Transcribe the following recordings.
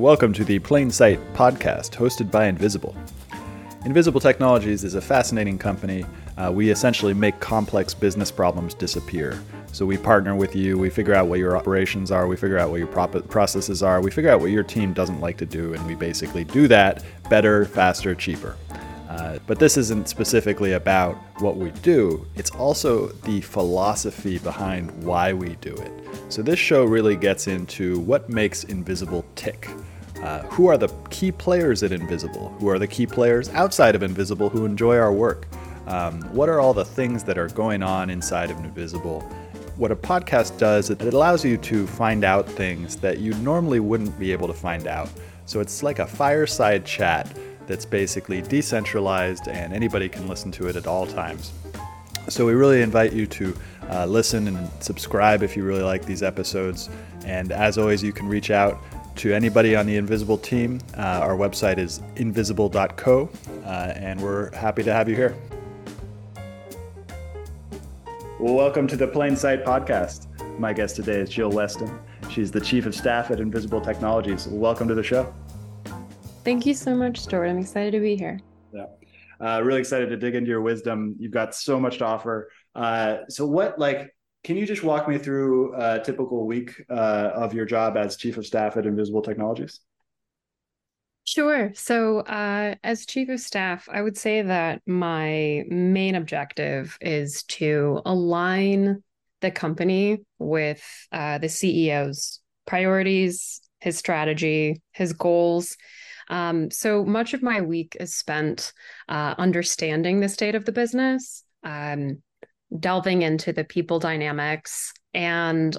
Welcome to the Plain Sight podcast hosted by Invisible. Invisible Technologies is a fascinating company. Uh, we essentially make complex business problems disappear. So we partner with you, we figure out what your operations are, we figure out what your processes are, we figure out what your team doesn't like to do, and we basically do that better, faster, cheaper. Uh, but this isn't specifically about what we do, it's also the philosophy behind why we do it. So this show really gets into what makes Invisible tick. Uh, who are the key players at Invisible? Who are the key players outside of Invisible who enjoy our work? Um, what are all the things that are going on inside of Invisible? What a podcast does, it allows you to find out things that you normally wouldn't be able to find out. So it's like a fireside chat that's basically decentralized and anybody can listen to it at all times. So we really invite you to uh, listen and subscribe if you really like these episodes. And as always, you can reach out to anybody on the Invisible team. Uh, our website is invisible.co, uh, and we're happy to have you here. Welcome to the Plain Sight podcast. My guest today is Jill Weston. She's the Chief of Staff at Invisible Technologies. Welcome to the show. Thank you so much, Stuart. I'm excited to be here. Yeah. Uh, really excited to dig into your wisdom. You've got so much to offer. Uh, so, what, like, can you just walk me through a typical week uh, of your job as Chief of Staff at Invisible Technologies? Sure. So, uh, as Chief of Staff, I would say that my main objective is to align the company with uh, the CEO's priorities, his strategy, his goals, um, so much of my week is spent uh, understanding the state of the business, um, delving into the people dynamics, and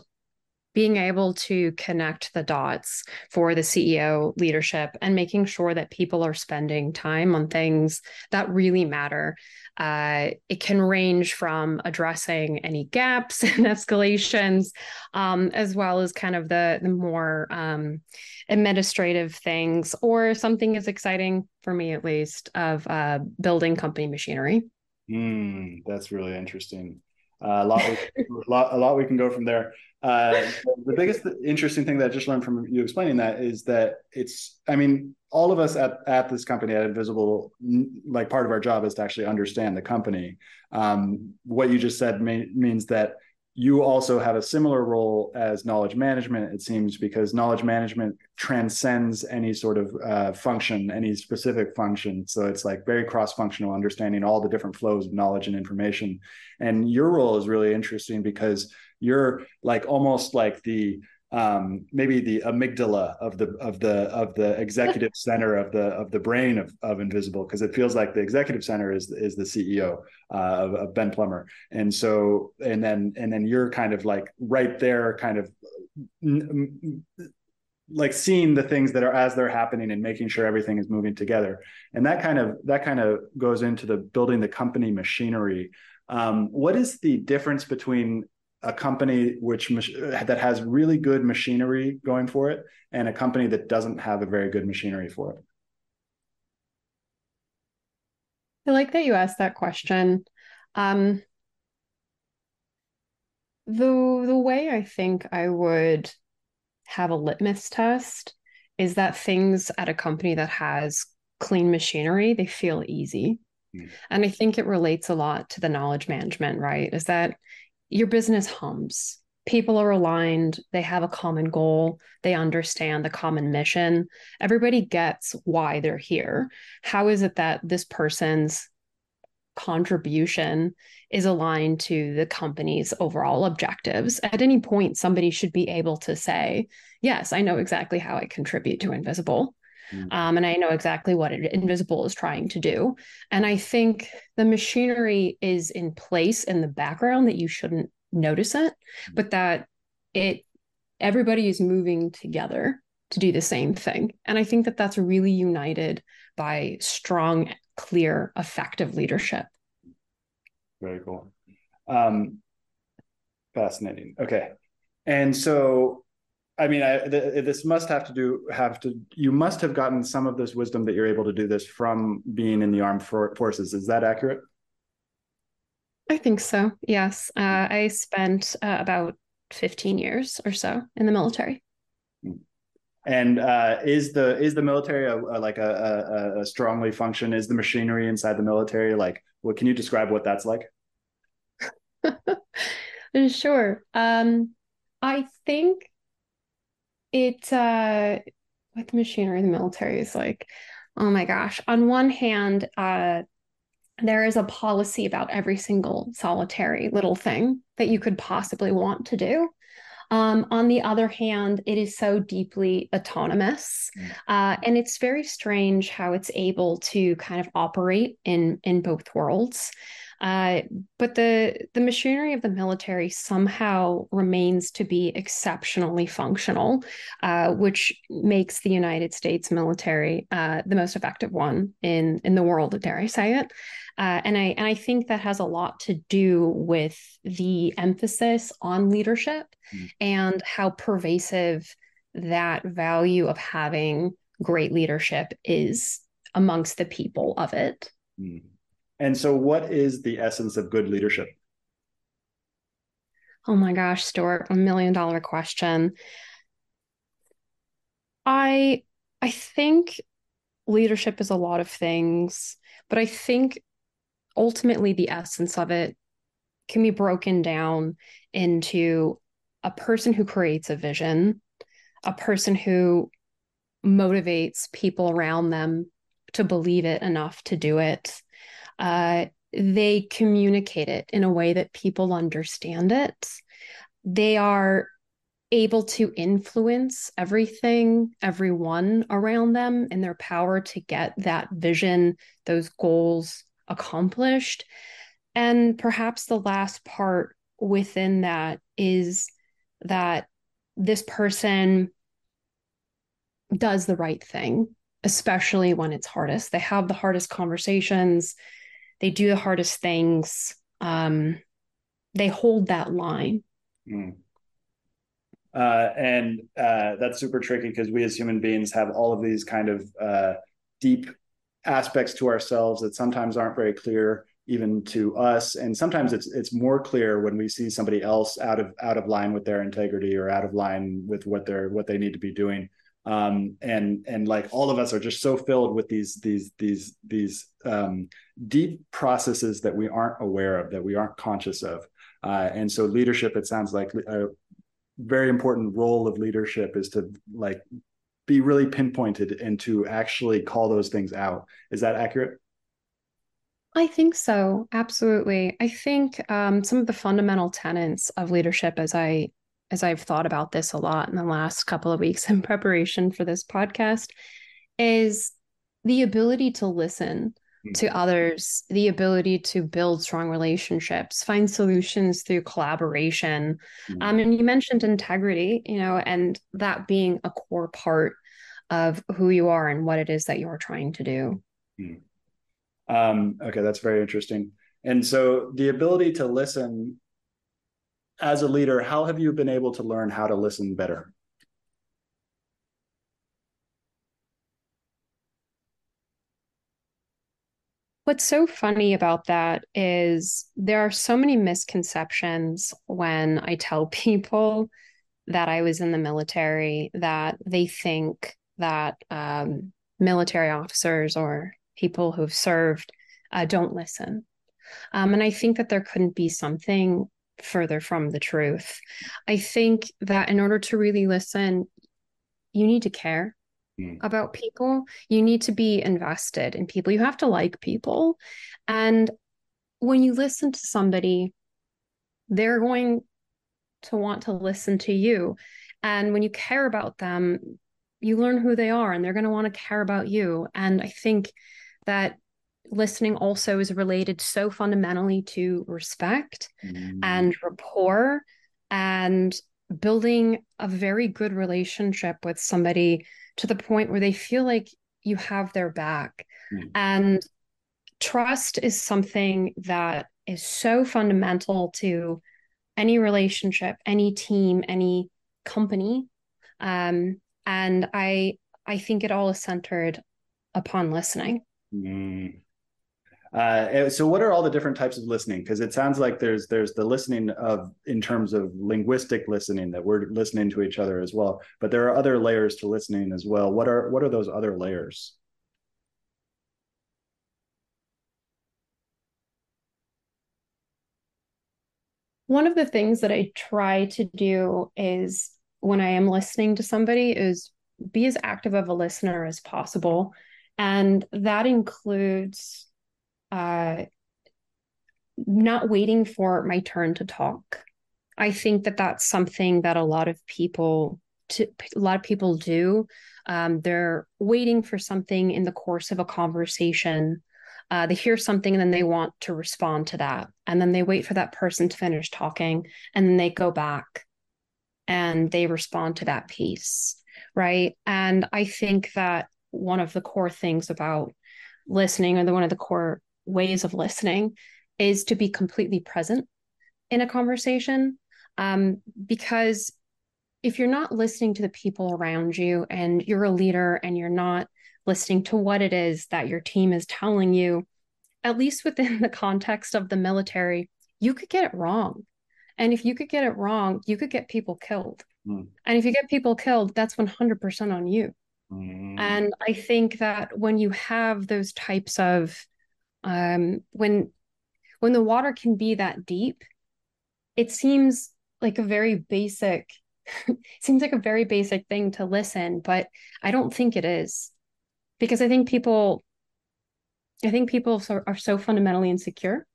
being able to connect the dots for the CEO leadership and making sure that people are spending time on things that really matter. Uh, it can range from addressing any gaps and escalations, um, as well as kind of the, the more um, administrative things, or something as exciting for me, at least, of uh, building company machinery. Mm, that's really interesting. Uh, a lot, we, a lot, a lot we can go from there. Uh, the biggest interesting thing that I just learned from you explaining that is that it's, I mean, all of us at, at this company at Invisible, like part of our job is to actually understand the company. Um, what you just said may, means that you also have a similar role as knowledge management, it seems, because knowledge management transcends any sort of uh, function, any specific function. So it's like very cross functional, understanding all the different flows of knowledge and information. And your role is really interesting because you're like almost like the um, maybe the amygdala of the of the of the executive center of the of the brain of, of invisible because it feels like the executive center is is the ceo uh, of, of, ben plummer. And so and then and then you're kind of like right there kind of like seeing the things that are as they're happening and making sure everything is moving together. And that kind of that kind of goes into the building the company machinery. Um, what is the difference between a company which that has really good machinery going for it and a company that doesn't have a very good machinery for it. I like that you asked that question. Um, the the way i think i would have a litmus test is that things at a company that has clean machinery they feel easy. Mm. and i think it relates a lot to the knowledge management right? Is that your business hums. People are aligned, they have a common goal, they understand the common mission. Everybody gets why they're here. How is it that this person's contribution is aligned to the company's overall objectives. At any point, somebody should be able to say, Yes, I know exactly how I contribute to Invisible. Mm-hmm. Um, and I know exactly what Invisible is trying to do. And I think the machinery is in place in the background that you shouldn't notice it, mm-hmm. but that it everybody is moving together to do the same thing. And I think that that's really united by strong, clear, effective leadership. Very cool. Um, fascinating. Okay. And so I mean, I, th- this must have to do have to. You must have gotten some of this wisdom that you're able to do this from being in the armed for- forces. Is that accurate? I think so. Yes, uh, I spent uh, about 15 years or so in the military. And uh, is the is the military a, a, like a, a, a strongly function? Is the machinery inside the military like? What can you describe what that's like? sure. Um, I think it uh, what the machinery in the military is like. Oh my gosh! On one hand, uh, there is a policy about every single solitary little thing that you could possibly want to do. Um, on the other hand, it is so deeply autonomous, mm. uh, and it's very strange how it's able to kind of operate in in both worlds. Uh, but the the machinery of the military somehow remains to be exceptionally functional, uh, which makes the United States military uh, the most effective one in in the world. Dare I say it? Uh, and I and I think that has a lot to do with the emphasis on leadership mm. and how pervasive that value of having great leadership is amongst the people of it. Mm. And so, what is the essence of good leadership? Oh my gosh, Stuart, a million dollar question. I I think leadership is a lot of things, but I think ultimately the essence of it can be broken down into a person who creates a vision, a person who motivates people around them to believe it enough to do it. Uh, they communicate it in a way that people understand it. They are able to influence everything, everyone around them, and their power to get that vision, those goals accomplished. And perhaps the last part within that is that this person does the right thing, especially when it's hardest. They have the hardest conversations, they do the hardest things. Um, they hold that line. Mm. Uh, and uh, that's super tricky because we as human beings have all of these kind of uh, deep aspects to ourselves that sometimes aren't very clear even to us and sometimes it's it's more clear when we see somebody else out of out of line with their integrity or out of line with what they're what they need to be doing um, and and like all of us are just so filled with these these these these um, deep processes that we aren't aware of that we aren't conscious of uh, and so leadership it sounds like a very important role of leadership is to like be really pinpointed and to actually call those things out. Is that accurate? I think so. Absolutely. I think um, some of the fundamental tenets of leadership, as I as I've thought about this a lot in the last couple of weeks in preparation for this podcast, is the ability to listen mm-hmm. to others, the ability to build strong relationships, find solutions through collaboration. Mm-hmm. Um, and you mentioned integrity, you know, and that being a core part of who you are and what it is that you're trying to do. Hmm. Um, okay, that's very interesting. And so the ability to listen as a leader, how have you been able to learn how to listen better? What's so funny about that is there are so many misconceptions when I tell people that I was in the military that they think that um, military officers or people who've served uh, don't listen. Um, and I think that there couldn't be something further from the truth. I think that in order to really listen, you need to care mm. about people. You need to be invested in people. You have to like people. And when you listen to somebody, they're going to want to listen to you. And when you care about them, you learn who they are and they're going to want to care about you. And I think that listening also is related so fundamentally to respect mm. and rapport and building a very good relationship with somebody to the point where they feel like you have their back. Mm. And trust is something that is so fundamental to any relationship, any team, any company. Um, and i i think it all is centered upon listening mm. Uh, so what are all the different types of listening? Because it sounds like there's there's the listening of in terms of linguistic listening that we're listening to each other as well, but there are other layers to listening as well. What are what are those other layers? One of the things that I try to do is when I am listening to somebody is be as active of a listener as possible. And that includes uh, not waiting for my turn to talk. I think that that's something that a lot of people to, a lot of people do. Um, they're waiting for something in the course of a conversation uh, they hear something and then they want to respond to that. And then they wait for that person to finish talking and then they go back and they respond to that piece. Right. And I think that one of the core things about listening or the one of the core ways of listening is to be completely present in a conversation. Um, because if you're not listening to the people around you and you're a leader and you're not listening to what it is that your team is telling you, at least within the context of the military, you could get it wrong. And if you could get it wrong, you could get people killed. Mm. And if you get people killed, that's 100% on you. Mm. And I think that when you have those types of, um, when when the water can be that deep, it seems like a very basic seems like a very basic thing to listen, but I don't think it is because I think people, I think people are so fundamentally insecure.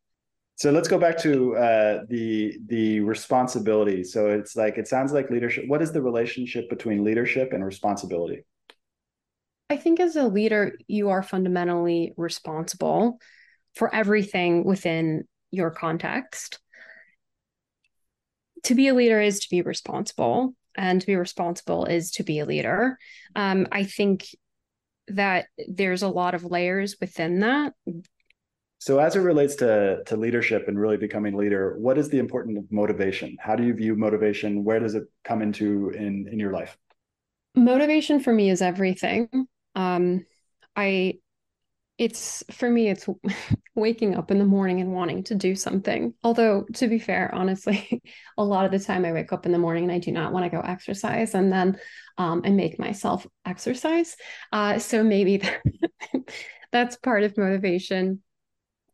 So let's go back to uh, the the responsibility. So it's like it sounds like leadership. What is the relationship between leadership and responsibility? I think as a leader, you are fundamentally responsible for everything within your context. To be a leader is to be responsible, and to be responsible is to be a leader. Um, I think that there's a lot of layers within that. So as it relates to to leadership and really becoming a leader, what is the importance of motivation? How do you view motivation? Where does it come into in in your life? Motivation for me is everything. Um I it's for me it's waking up in the morning and wanting to do something although to be fair honestly a lot of the time i wake up in the morning and i do not want to go exercise and then um, i make myself exercise uh, so maybe that's part of motivation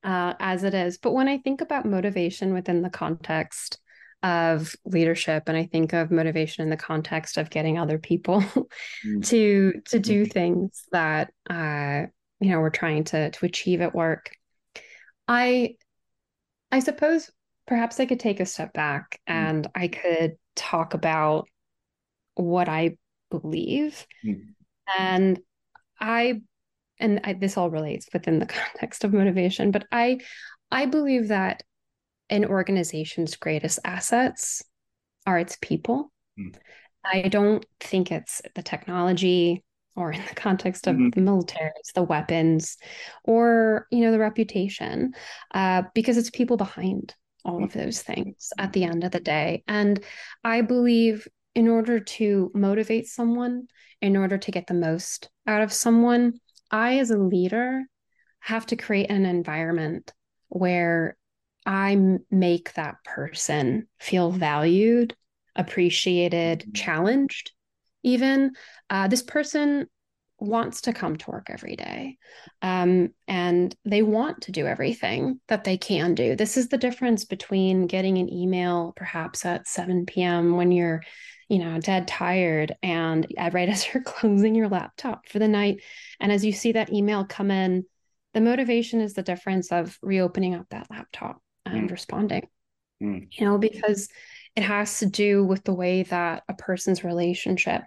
uh, as it is but when i think about motivation within the context of leadership and i think of motivation in the context of getting other people mm. to to do mm-hmm. things that uh, you know we're trying to to achieve at work i i suppose perhaps i could take a step back mm. and i could talk about what i believe mm. and i and I, this all relates within the context of motivation but i i believe that an organization's greatest assets are its people mm. i don't think it's the technology or in the context of mm-hmm. the military, it's the weapons or, you know, the reputation, uh, because it's people behind all of those things at the end of the day. And I believe in order to motivate someone, in order to get the most out of someone, I, as a leader, have to create an environment where I make that person feel valued, appreciated, mm-hmm. challenged, even uh, this person wants to come to work every day um, and they want to do everything that they can do this is the difference between getting an email perhaps at 7 p.m when you're you know dead tired and right as you're closing your laptop for the night and as you see that email come in the motivation is the difference of reopening up that laptop and mm. responding mm. you know because it has to do with the way that a person's relationship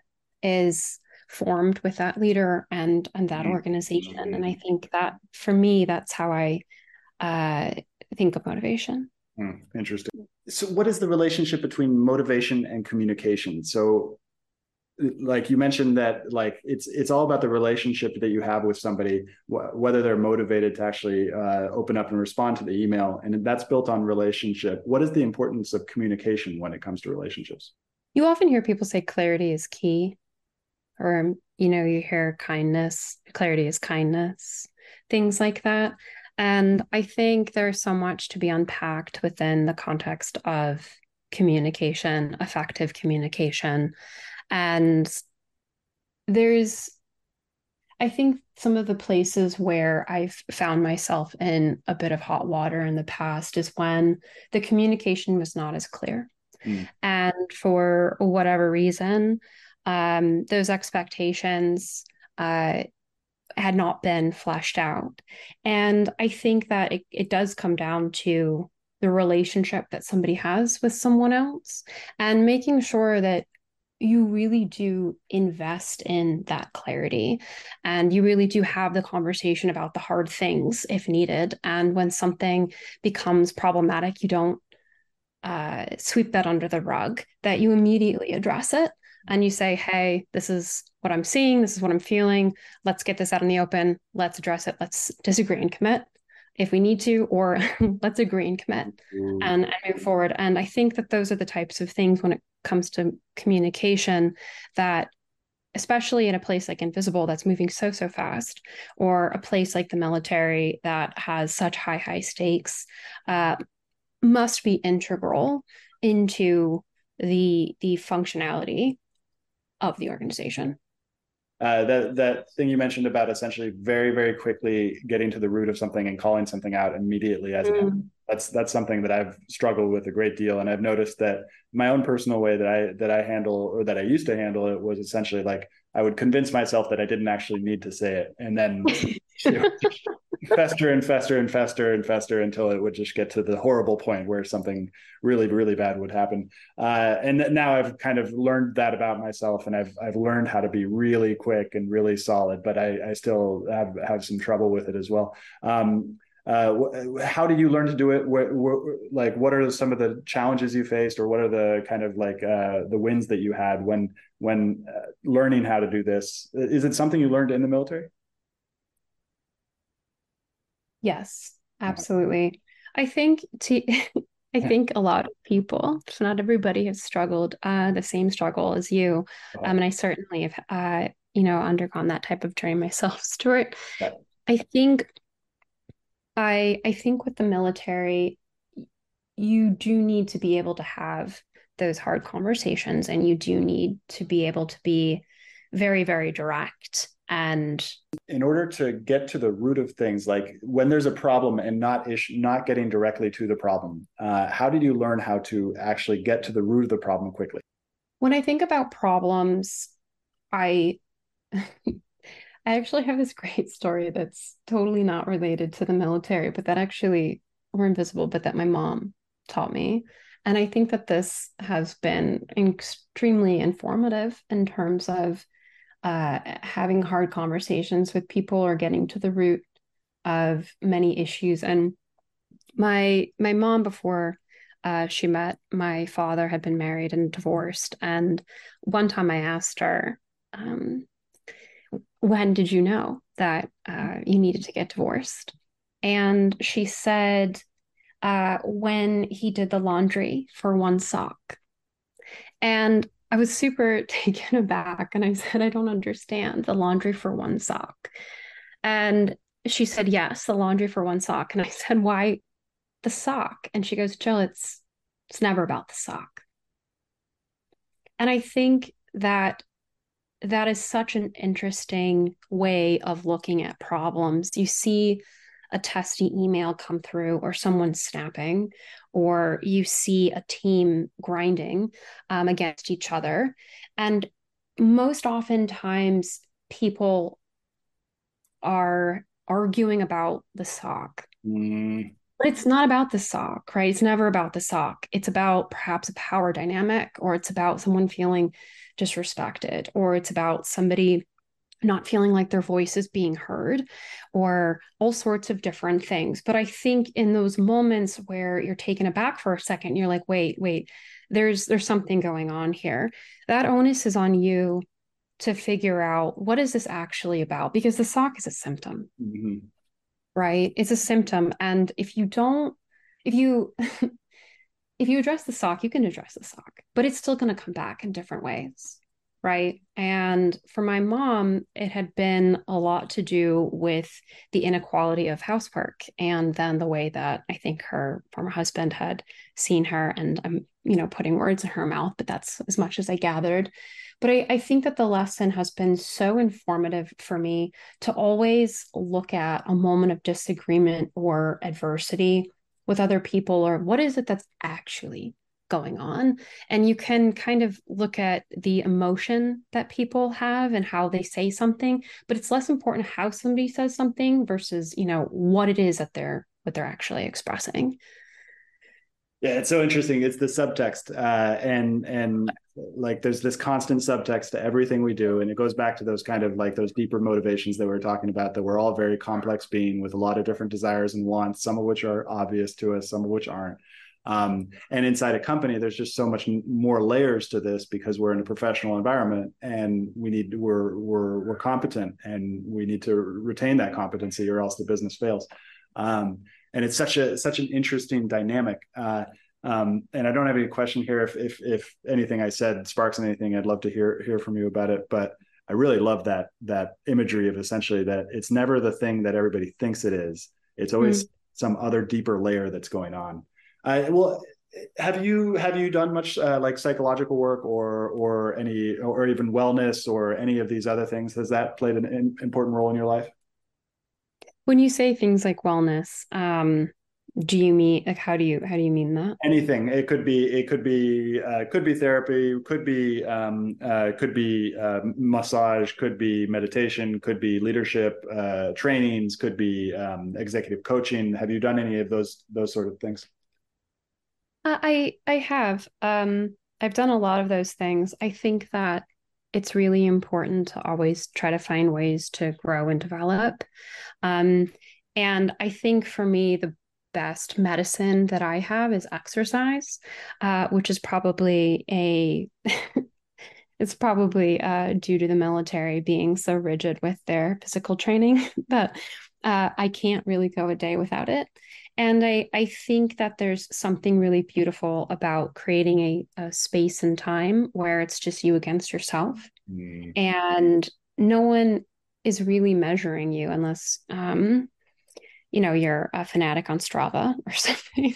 is formed with that leader and and that mm-hmm. organization. And i think that for me that's how i uh, think of motivation. Mm, interesting. So what is the relationship between motivation and communication? So like you mentioned that like it's it's all about the relationship that you have with somebody wh- whether they're motivated to actually uh, open up and respond to the email and that's built on relationship. What is the importance of communication when it comes to relationships? You often hear people say clarity is key or you know you hear kindness clarity is kindness things like that And I think there's so much to be unpacked within the context of communication, effective communication. And there's, I think, some of the places where I've found myself in a bit of hot water in the past is when the communication was not as clear. Mm. And for whatever reason, um, those expectations uh, had not been fleshed out. And I think that it, it does come down to the relationship that somebody has with someone else and making sure that you really do invest in that clarity. And you really do have the conversation about the hard things if needed. And when something becomes problematic you don't uh, sweep that under the rug that you immediately address it and you say hey this is what i'm seeing this is what i'm feeling. Let's get this out in the open. Let's address it. Let's disagree and commit if we need to, or let's agree and commit and, and move forward. And I think that those are the types of things when it comes to communication that especially in a place like invisible that's moving so so fast or a place like the military that has such high high stakes uh, must be integral into the the functionality of the organization uh, that that thing you mentioned about essentially very very quickly getting to the root of something and calling something out immediately as mm. that's that's something that I've struggled with a great deal and I've noticed that my own personal way that I that I handle or that I used to handle it was essentially like I would convince myself that I didn't actually need to say it and then fester and fester and fester and fester until it would just get to the horrible point where something really really bad would happen uh, and now i've kind of learned that about myself and i've i've learned how to be really quick and really solid but i i still have have some trouble with it as well um, uh, how did you learn to do it? What, what, like, what are some of the challenges you faced, or what are the kind of like uh, the wins that you had when when uh, learning how to do this? Is it something you learned in the military? Yes, absolutely. I think to I think a lot of people, so not everybody has struggled uh, the same struggle as you. Um, and I certainly have, uh, you know, undergone that type of journey myself, Stuart. I think, I I think with the military, you do need to be able to have those hard conversations, and you do need to be able to be very, very direct and in order to get to the root of things like when there's a problem and not ish not getting directly to the problem uh, how did you learn how to actually get to the root of the problem quickly? When i think about problems i i actually have this great story that's totally not related to the military but that actually were invisible but that my mom taught me. And i think that this has been extremely informative in terms of uh, having hard conversations with people or getting to the root of many issues. And my my mom before uh, she met my father had been married and divorced. And one time I asked her, um, "When did you know that uh, you needed to get divorced?" And she said, uh, "When he did the laundry for one sock." And I was super taken aback and I said, I don't understand the laundry for one sock. And she said, Yes, the laundry for one sock. And I said, Why the sock? And she goes, Jill, it's it's never about the sock. And I think that that is such an interesting way of looking at problems. You see a testy email come through or someone snapping or you see a team grinding um, against each other. And most oftentimes people are arguing about the sock. Mm. but it's not about the sock right? It's never about the sock. It's about perhaps a power dynamic or it's about someone feeling disrespected or it's about somebody not feeling like their voice is being heard or all sorts of different things. But i think in those moments where you're taken aback for a second you're like wait wait there's there's something going on here. That onus is on you to figure out what is this actually about? Because the sock is a symptom. Mm-hmm. right? It's a symptom. And if you don't if you if you address the sock you can address the sock but it's still going to come back in different ways right? And for my mom, it had been a lot to do with the inequality of housework and then the way that I think her former husband had seen her. And I'm, you know, putting words in her mouth, but that's as much as I gathered. But I, I think that the lesson has been so informative for me to always look at a moment of disagreement or adversity with other people or what is it that's actually going on. And you can kind of look at the emotion that people have and how they say something but it's less important how somebody says something versus you know what it is that they're what they're actually expressing. Yeah it's so interesting. It's the subtext uh, and and like there's this constant subtext to everything we do and it goes back to those kind of like those deeper motivations that we are talking about that we're all very complex being with a lot of different desires and wants some of which are obvious to us some of which aren't um, and inside a company, there's just so much more layers to this because we're in a professional environment and we need we're we're we're competent and we need to retain that competency or else the business fails. Um, and it's such a such an interesting dynamic. Uh, um, and I don't have any question here. If if if anything I said sparks anything, I'd love to hear hear from you about it. But I really love that that imagery of essentially that it's never the thing that everybody thinks it is. It's always mm. some other deeper layer that's going on. I well, have you have you done much uh, like psychological work or or any or even wellness or any of these other things? Has that played an important role in your life? When you say things like wellness, um, do you mean like how do you how do you mean that? Anything. It could be it could be uh, could be therapy, could be um, uh, could be uh, massage, could be meditation, could be leadership uh, trainings, could be um, executive coaching. Have you done any of those those sort of things? Uh, I I have. Um, I've done a lot of those things. I think that it's really important to always try to find ways to grow and develop. Um, and I think for me, the best medicine that I have is exercise, uh, which is probably a it's probably uh, due to the military being so rigid with their physical training that uh, I can't really go a day without it. And I, I think that there's something really beautiful about creating a, a space and time where it's just you against yourself. Mm. And no one is really measuring you unless um, you know you're a fanatic on Strava or something.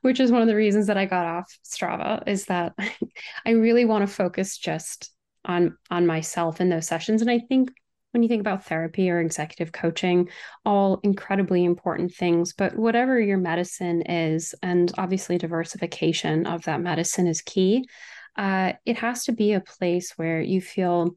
Which is one of the reasons that I got off Strava is that I really want to focus just on on myself in those sessions. And I think when you think about therapy or executive coaching, all incredibly important things. But whatever your medicine is, and obviously diversification of that medicine is key, uh, it has to be a place where you feel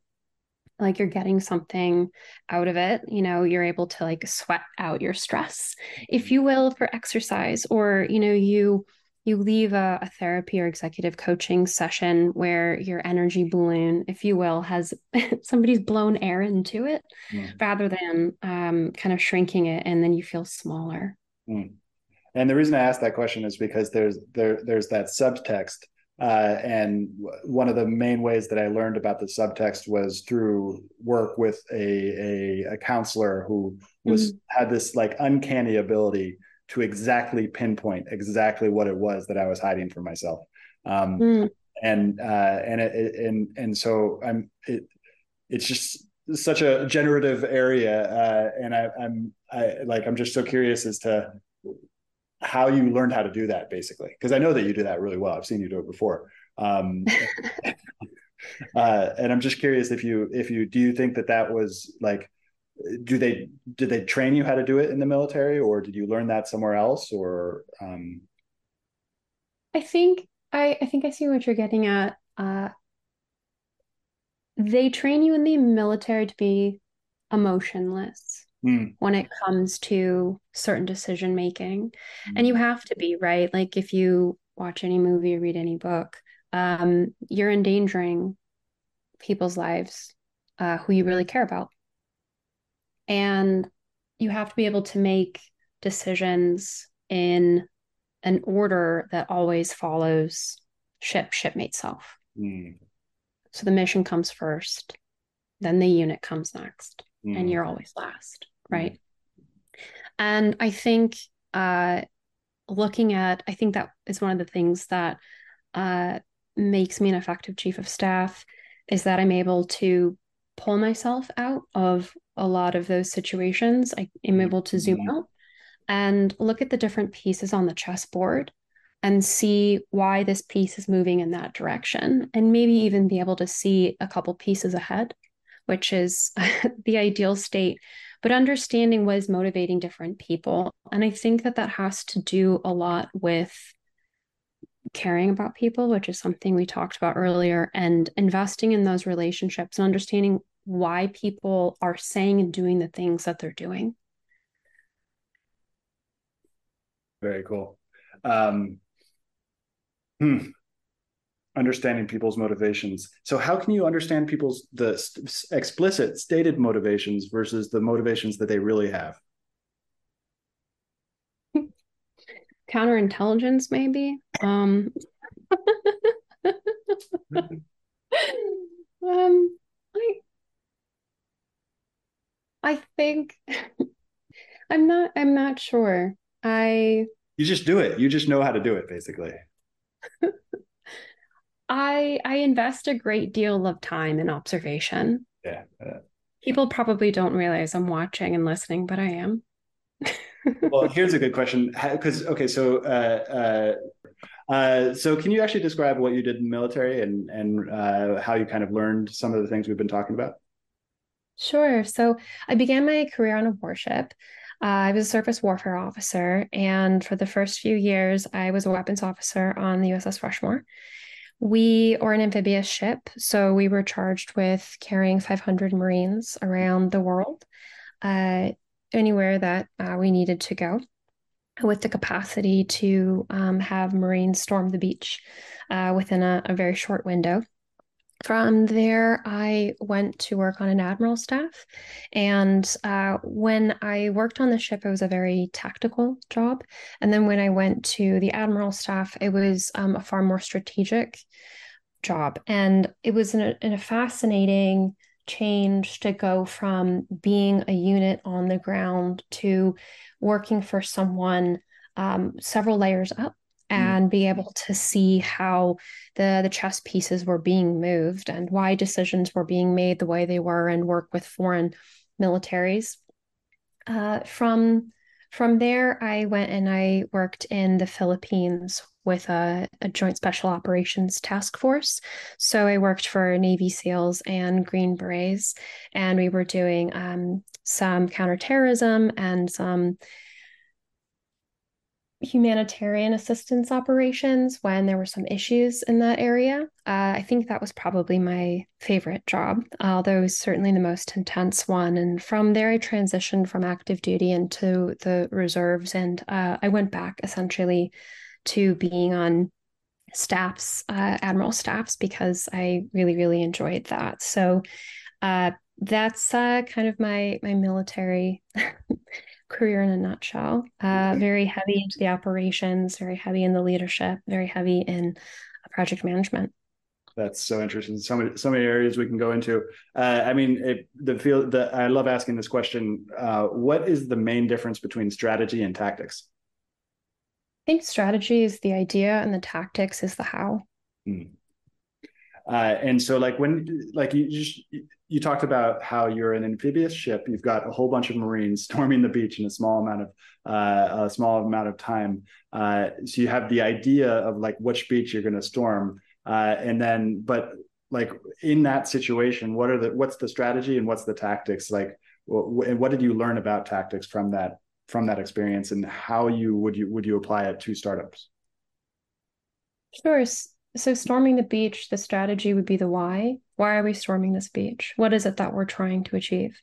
like you're getting something out of it you know you're able to like sweat out your stress if mm-hmm. you will for exercise or you know you you leave a, a, therapy or executive coaching session where your energy balloon, if you will, has somebody's blown air into it mm. rather than um, kind of shrinking it and then you feel smaller. Mm. And the reason I asked that question is because there's there there's that subtext. Uh, and one of the main ways that I learned about the subtext was through work with a a, a counselor who was mm. had this like uncanny ability to exactly pinpoint exactly what it was that I was hiding from myself. Um, mm. And uh, and it, and and so I'm it, it's just such a generative area, uh, and I, I'm I like I'm just so curious as to how you learned how to do that basically because I know that you do that really well. I've seen you do it before. Um, uh, and I'm just curious if you if you do you think that that was like do they did they train you how to do it in the military or did you learn that somewhere else or um... i think i i think i see what you're getting at. Uh they train you in the military to be emotionless mm. when it comes to certain decision making. Mm. and you have to be right? Like if you watch any movie or read any book um you're endangering people's lives uh, who you really care about and you have to be able to make decisions in an order that always follows ship shipmate self. Mm. So the mission comes first, then the unit comes next, mm. and you're always last, right? Mm. And I think uh, looking at, I think that is one of the things that uh, makes me an effective chief of staff is that I'm able to pull myself out of a lot of those situations. I am able to zoom mm-hmm. out and look at the different pieces on the chessboard and see why this piece is moving in that direction and maybe even be able to see a couple pieces ahead which is the ideal state but understanding what is motivating different people and i think that that has to do a lot with caring about people which is something we talked about earlier and investing in those relationships and understanding why people are saying and doing the things that they're doing very cool um, Hmm. Understanding people's motivations. So, how can you understand people's the explicit stated motivations versus the motivations that they really have? Counterintelligence, maybe. Um, um, I, I think I'm not. I'm not sure. I. You just do it. You just know how to do it, basically. I I invest a great deal of time in observation. Yeah. People probably don't realize I'm watching and listening, but I am. well, here's a good question because okay, so uh, uh, uh, so can you actually describe what you did in the military and and uh, how you kind of learned some of the things we've been talking about? Sure. So I began my career on a warship. Uh, I was a surface warfare officer, and for the first few years, I was a weapons officer on the USS Rushmore. We are an amphibious ship, so we were charged with carrying 500 Marines around the world, uh, anywhere that uh, we needed to go, with the capacity to um, have Marines storm the beach uh, within a, a very short window. From there, I went to work on an admiral staff. And uh, when I worked on the ship, it was a very tactical job. And then when I went to the admiral staff, it was um, a far more strategic job. And it was in a, in a fascinating change to go from being a unit on the ground to working for someone um, several layers up. And be able to see how the the chess pieces were being moved and why decisions were being made the way they were and work with foreign militaries. Uh, from from there i went and i worked in the philippines with a, a, joint special operations task force. So i worked for navy seals and green berets and we were doing um, some counterterrorism and some humanitarian assistance operations when there were some issues in that area. Uh, I think that was probably my favorite job, although it was certainly the most intense one. And from there, I transitioned from active duty into the reserves, and uh, I went back essentially to being on staffs, uh, admiral staffs, because I really, really enjoyed that. So uh, that's uh, kind of my my military career in a nutshell. Uh, very heavy into the operations, very heavy in the leadership, very heavy in project management. That's so interesting. So many, so many areas we can go into. Uh, I mean, it, the field. The, I love asking this question. Uh, what is the main difference between strategy and tactics? I think strategy is the idea, and the tactics is the how. Hmm. Uh, and so, like when, like you just you talked about how you're an amphibious ship. You've got a whole bunch of Marines storming the beach in a small amount of uh, a small amount of time. Uh, so you have the idea of like which beach you're going to storm, uh, and then but like in that situation, what are the what's the strategy and what's the tactics like? and what did you learn about tactics from that from that experience, and how you would you would you apply it to startups? Sure. So storming the beach, the strategy would be the why why are we storming this beach? What is it that we're trying to achieve?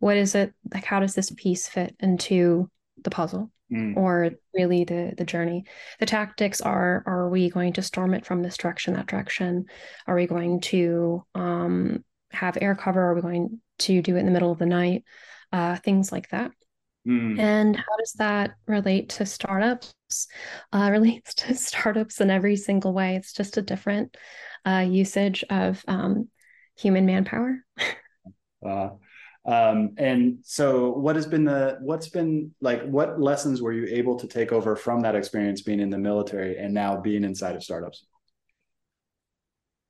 What is it like? How does this piece fit into the puzzle mm. or really the the journey? The tactics are: Are we going to storm it from this direction, that direction? Are we going to um, have air cover? Are we going to do it in the middle of the night? Uh, things like that. Mm. And how does that relate to startups? Uh, relates to startups in every single way. It's just a different uh, usage of um, human manpower. uh, um, and so, what has been the what's been like? What lessons were you able to take over from that experience being in the military and now being inside of startups?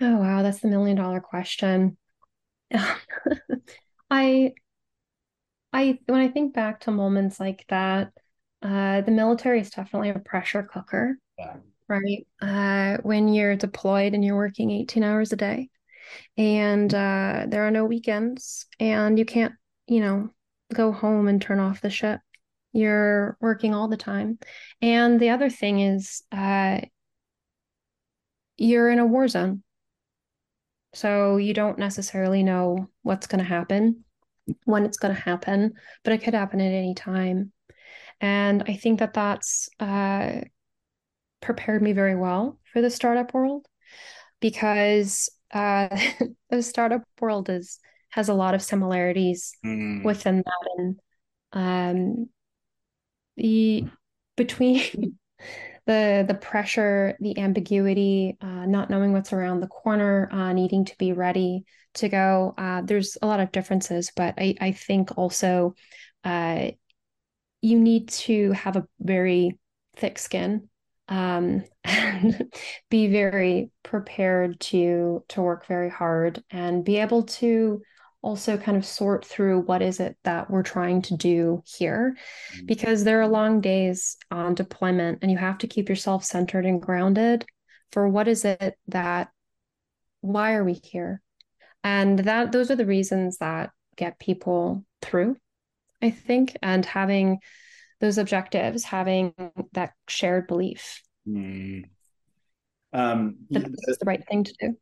Oh, wow. That's the million dollar question. I, I, when I think back to moments like that, uh, the military is definitely a pressure cooker, Yeah. right? Uh, when you're deployed and you're working 18 hours a day and uh, there are no weekends and you can't, you know, go home and turn off the ship. You're working all the time. And the other thing is, uh, you're in a war zone. So you don't necessarily know what's going to happen, when it's going to happen, but it could happen at any time. And I think that that's uh, prepared me very well for the startup world because uh, the startup world is has a lot of similarities mm. within that, and um, the between the the pressure, the ambiguity, uh, not knowing what's around the corner, uh, needing to be ready to go. Uh, there's a lot of differences, but I, I think also uh, you need to have a very thick skin um, and be very prepared to to work very hard and be able to also kind of sort through what is it that we're trying to do here mm-hmm. because there are long days on deployment and you have to keep yourself centered and grounded for what is it that why are we here and that those are the reasons that get people through i think and having those objectives having that shared belief mm. um, that's the right thing to do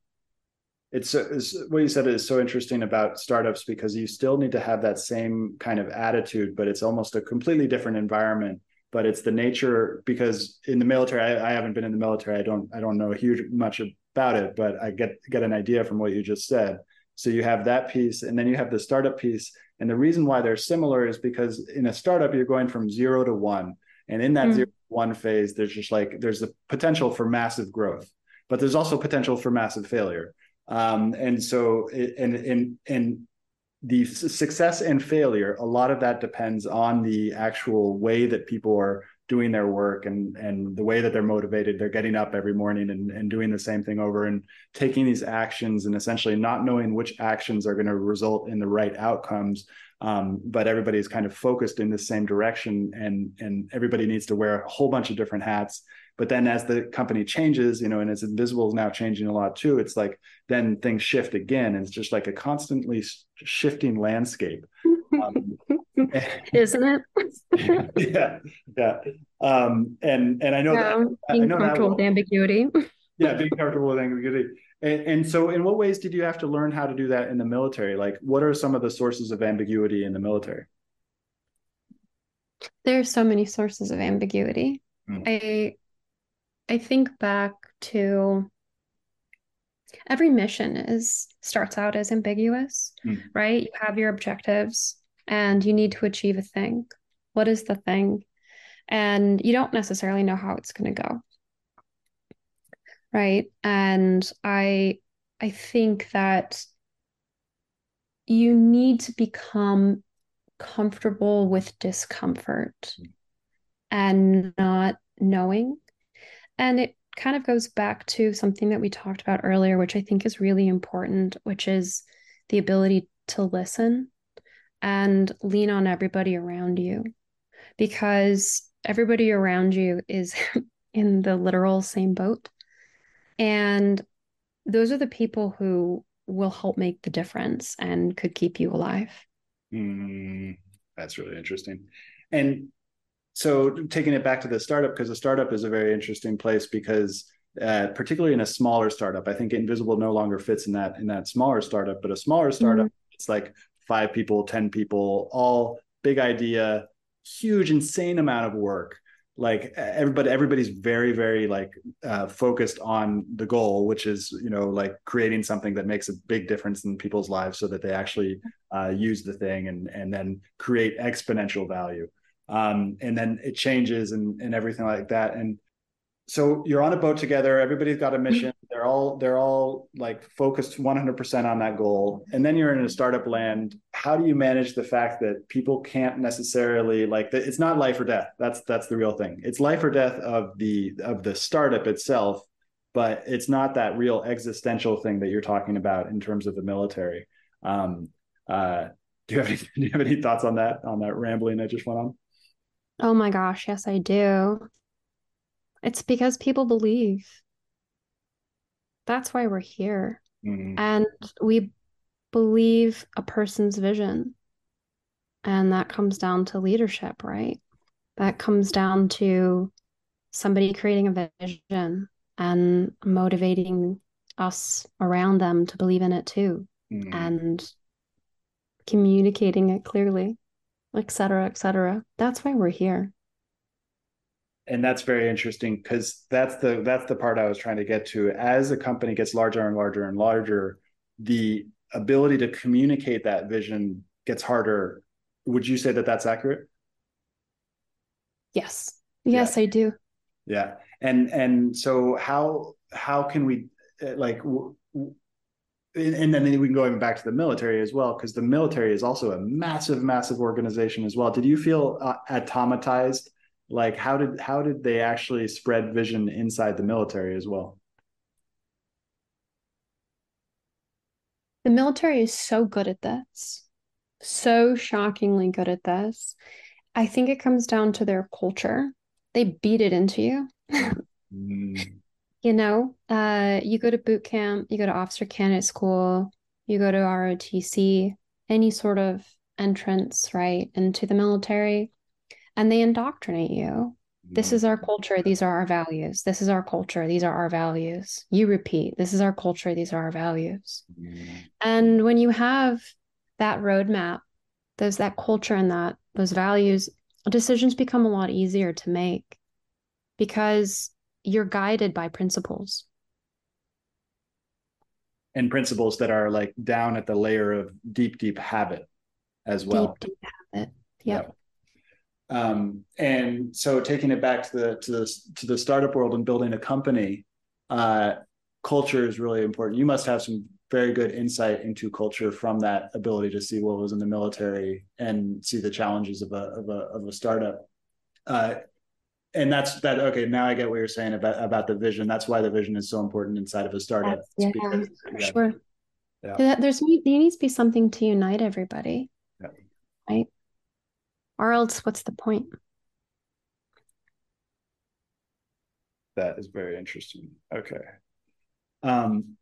it's, it's, what you said is so interesting about startups because you still need to have that same kind of attitude but it's almost a completely different environment. But it's the nature because in the military I, I, haven't been in the military. I don't i don't know huge much about it but i get get an idea from what you just said. So you have that piece and then you have the startup piece. And the reason why they're similar is because in a startup you're going from zero to one. And in that mm. zero one phase there's just like there's the potential for massive growth but there's also potential for massive failure um, and so, and and and the success and failure, a lot of that depends on the actual way that people are doing their work and and the way that they're motivated. They're getting up every morning and, and doing the same thing over and taking these actions and essentially not knowing which actions are going to result in the right outcomes. Um, but everybody's kind of focused in the same direction and and everybody needs to wear a whole bunch of different hats but then as the company changes, you know, and as invisible is now changing a lot too, it's like then things shift again. And it's just like a constantly shifting landscape. Um, Isn't it? yeah. Yeah. Um, and, and I know yeah, that being I know comfortable that, with ambiguity. yeah. Being comfortable with ambiguity. And, and so in what ways did you have to learn how to do that in the military? Like what are some of the sources of ambiguity in the military? There are so many sources of ambiguity. Mm. I I think back to every mission is starts out as ambiguous, mm. right? You have your objectives and you need to achieve a thing. What is the thing? And you don't necessarily know how it's going to go. Right? And I I think that you need to become comfortable with discomfort mm. and not knowing and it kind of goes back to something that we talked about earlier, which I think is really important, which is the ability to listen and lean on everybody around you because everybody around you is in the literal same boat. And those are the people who will help make the difference and could keep you alive. Mm, that's really interesting. And so taking it back to the startup because a startup is a very interesting place because uh, particularly in a smaller startup i think invisible no longer fits in that in that smaller startup but a smaller startup mm-hmm. it's like five people ten people all big idea huge insane amount of work like everybody everybody's very very like uh, focused on the goal which is you know like creating something that makes a big difference in people's lives so that they actually uh, use the thing and and then create exponential value um, and then it changes and and everything like that. And so you're on a boat together. Everybody's got a mission. They're all they're all like focused 100% on that goal. And then you're in a startup land. How do you manage the fact that people can't necessarily like it's not life or death. That's that's the real thing. It's life or death of the of the startup itself. but it's not that real existential thing that you're talking about in terms of the military. Um, uh, do you have any, do you have any thoughts on that on that rambling I just went on? Oh my gosh, yes, I do. It's because people believe. That's why we're here. Mm-hmm. And we believe a person's vision. And that comes down to leadership, right? That comes down to somebody creating a vision and motivating us around them to believe in it too mm. and communicating it clearly et cetera et cetera. That's why we're here. And that's very interesting because that's the that's the part i was trying to get to. As a company gets larger and larger and larger the ability to communicate that vision gets harder. Would you say that that's accurate? Yes. Yes yeah. i do. Yeah. And and so how how can we uh, like and then we can go even back to the military as well because the military is also a massive massive organization as well. Did you feel uh, automatized like how did how did they actually spread vision inside the military as well? The military is so good at this. So shockingly good at this. I think it comes down to their culture. They beat it into you. Mm. You know, uh, you go to boot camp, you go to officer candidate school, you go to ROTC, any sort of entrance, right, into the military, and they indoctrinate you. This is our culture. These are our values. This is our culture. These are our values. You repeat, this is our culture. These are our values. And when you have that roadmap, those that culture and that those values, decisions become a lot easier to make because you're guided by principles. And principles that are like down at the layer of deep deep habit as well. deep, deep habit yep. yeah um, and so taking it back to the to the to the startup world and building a company uh, culture is really important. You must have some very good insight into culture from that ability to see what was in the military and see the challenges of a of a, of a startup. Uh, and that's that okay now i get what you're saying about about the vision. That's why the vision is so important inside of a startup. Yeah, because, yeah. sure. Yeah. there's there needs to be something to unite everybody. Yeah. right? Or else what's the point? That is very interesting. Okay. Um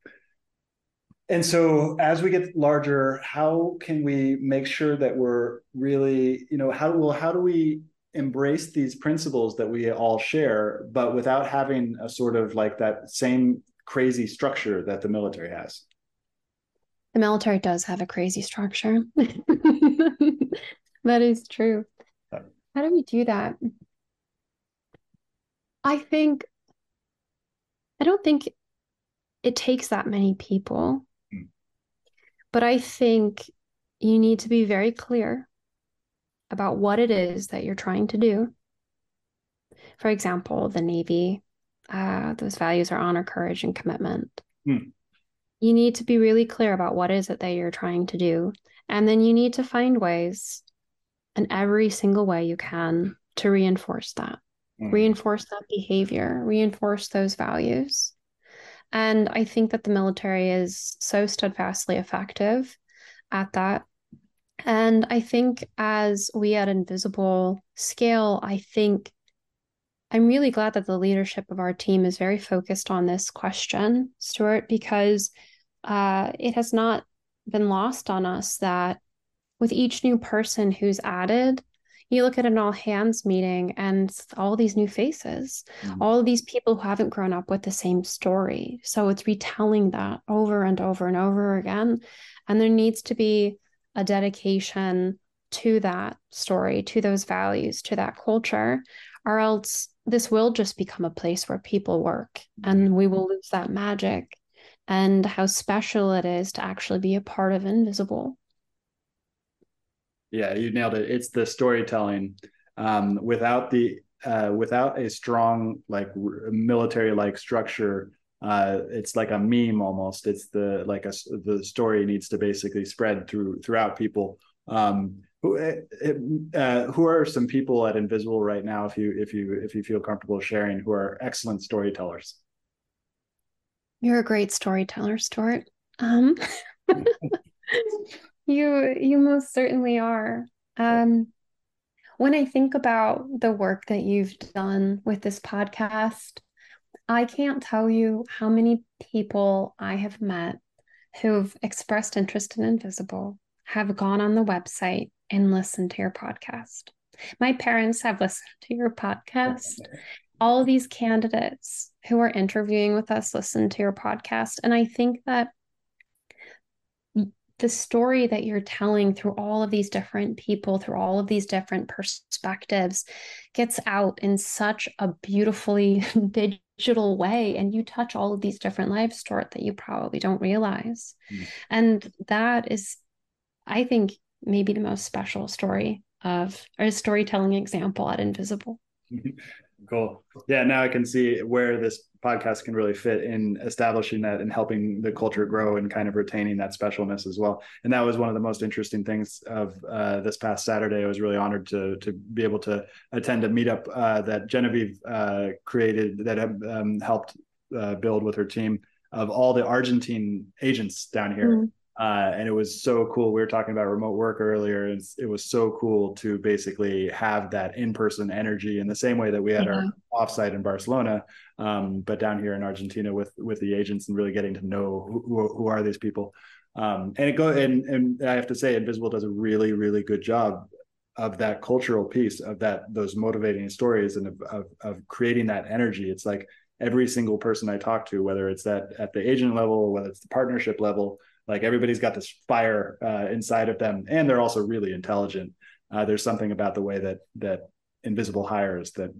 and so as we get larger how can we make sure that we're really you know how well how do we embrace these principles that we all share, but without having a sort of like that same crazy structure that the military has. The military does have a crazy structure. that is true. How do we do that? I think, I don't think it takes that many people, mm. but I think you need to be very clear about what it is that you're trying to do. For example, the Navy, uh, those values are honor, courage, and commitment. Hmm. You need to be really clear about what is it that you're trying to do. And then you need to find ways in every single way you can to reinforce that, hmm. reinforce that behavior, reinforce those values. And I think that the military is so steadfastly effective at that and I think as we at Invisible scale, I think I'm really glad that the leadership of our team is very focused on this question, Stuart, because uh, it has not been lost on us that with each new person who's added, you look at an all hands meeting and all these new faces, mm-hmm. all of these people who haven't grown up with the same story. So it's retelling that over and over and over again. And there needs to be a dedication to that story, to those values, to that culture, or else this will just become a place where people work and we will lose that magic and how special it is to actually be a part of Invisible. Yeah, you nailed it. It's the storytelling. Um, without the uh, without a strong like military like structure, uh, it's like a meme almost. It's the like a the story needs to basically spread through throughout people. Um, who eh, eh, uh, who are some people at Invisible right now? If you if you if you feel comfortable sharing, who are excellent storytellers. You're a great storyteller, Stuart. Um, you you most certainly are. Um, when I think about the work that you've done with this podcast, I can't tell you how many people I have met who've expressed interest in Invisible, have gone on the website and listened to your podcast. My parents have listened to your podcast. All of these candidates who are interviewing with us listen to your podcast. And I think that the story that you're telling through all of these different people, through all of these different perspectives, gets out in such a beautifully digital way. And you touch all of these different lives, Stuart, that you probably don't realize. Mm. And that is, I think, maybe the most special story of or storytelling example at Invisible. Cool. Yeah, now I can see where this podcast can really fit in establishing that and helping the culture grow and kind of retaining that specialness as well. And that was one of the most interesting things of uh, this past Saturday. I was really honored to to be able to attend a meetup uh, that Genevieve uh, created that um, helped uh, build with her team of all the Argentine agents down here. Mm uh, and it was so cool. We were talking about remote work earlier. And it was so cool to basically have that in-person energy in the same way that we had mm-hmm. our offsite in Barcelona, um, but down here in Argentina with with the agents and really getting to know who, who are these people. Um, and it go and and I have to say, Invisible does a really really good job of that cultural piece of that those motivating stories and of, of, of creating that energy. It's like every single person I talk to, whether it's that at the agent level, whether it's the partnership level like everybody's got this fire uh, inside of them and they're also really intelligent. Uh, there's something about the way that that invisible hires that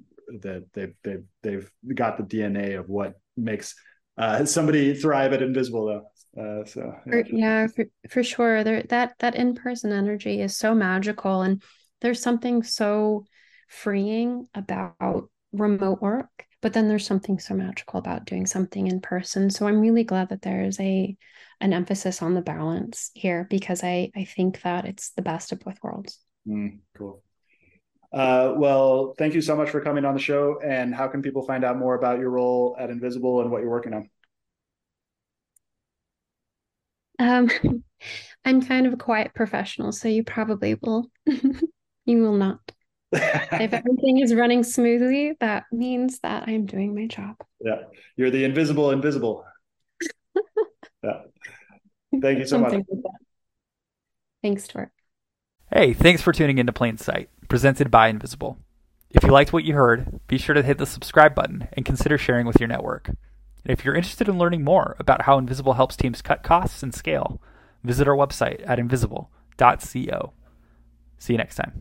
that they've they've they've got the dna of what makes uh, somebody thrive at invisible though. Uh, so yeah, for, yeah for, for sure. There that that in-person energy is so magical and there's something so freeing about remote work but then there's something so magical about doing something in person so i'm really glad that there is a an emphasis on the balance here because I, I think that it's the best of both worlds. Mm, cool. Uh, well, thank you so much for coming on the show. And how can people find out more about your role at Invisible and what you're working on? Um, I'm kind of a quiet professional, so you probably will. you will not. If everything is running smoothly, that means that I'm doing my job. Yeah, you're the invisible invisible. yeah. Thank you so much. Thanks, Stuart. Hey, thanks for tuning into Plain Sight, presented by Invisible. If you liked what you heard, be sure to hit the subscribe button and consider sharing with your network. And if you're interested in learning more about how Invisible helps teams cut costs and scale, visit our website at invisible.co. See you next time.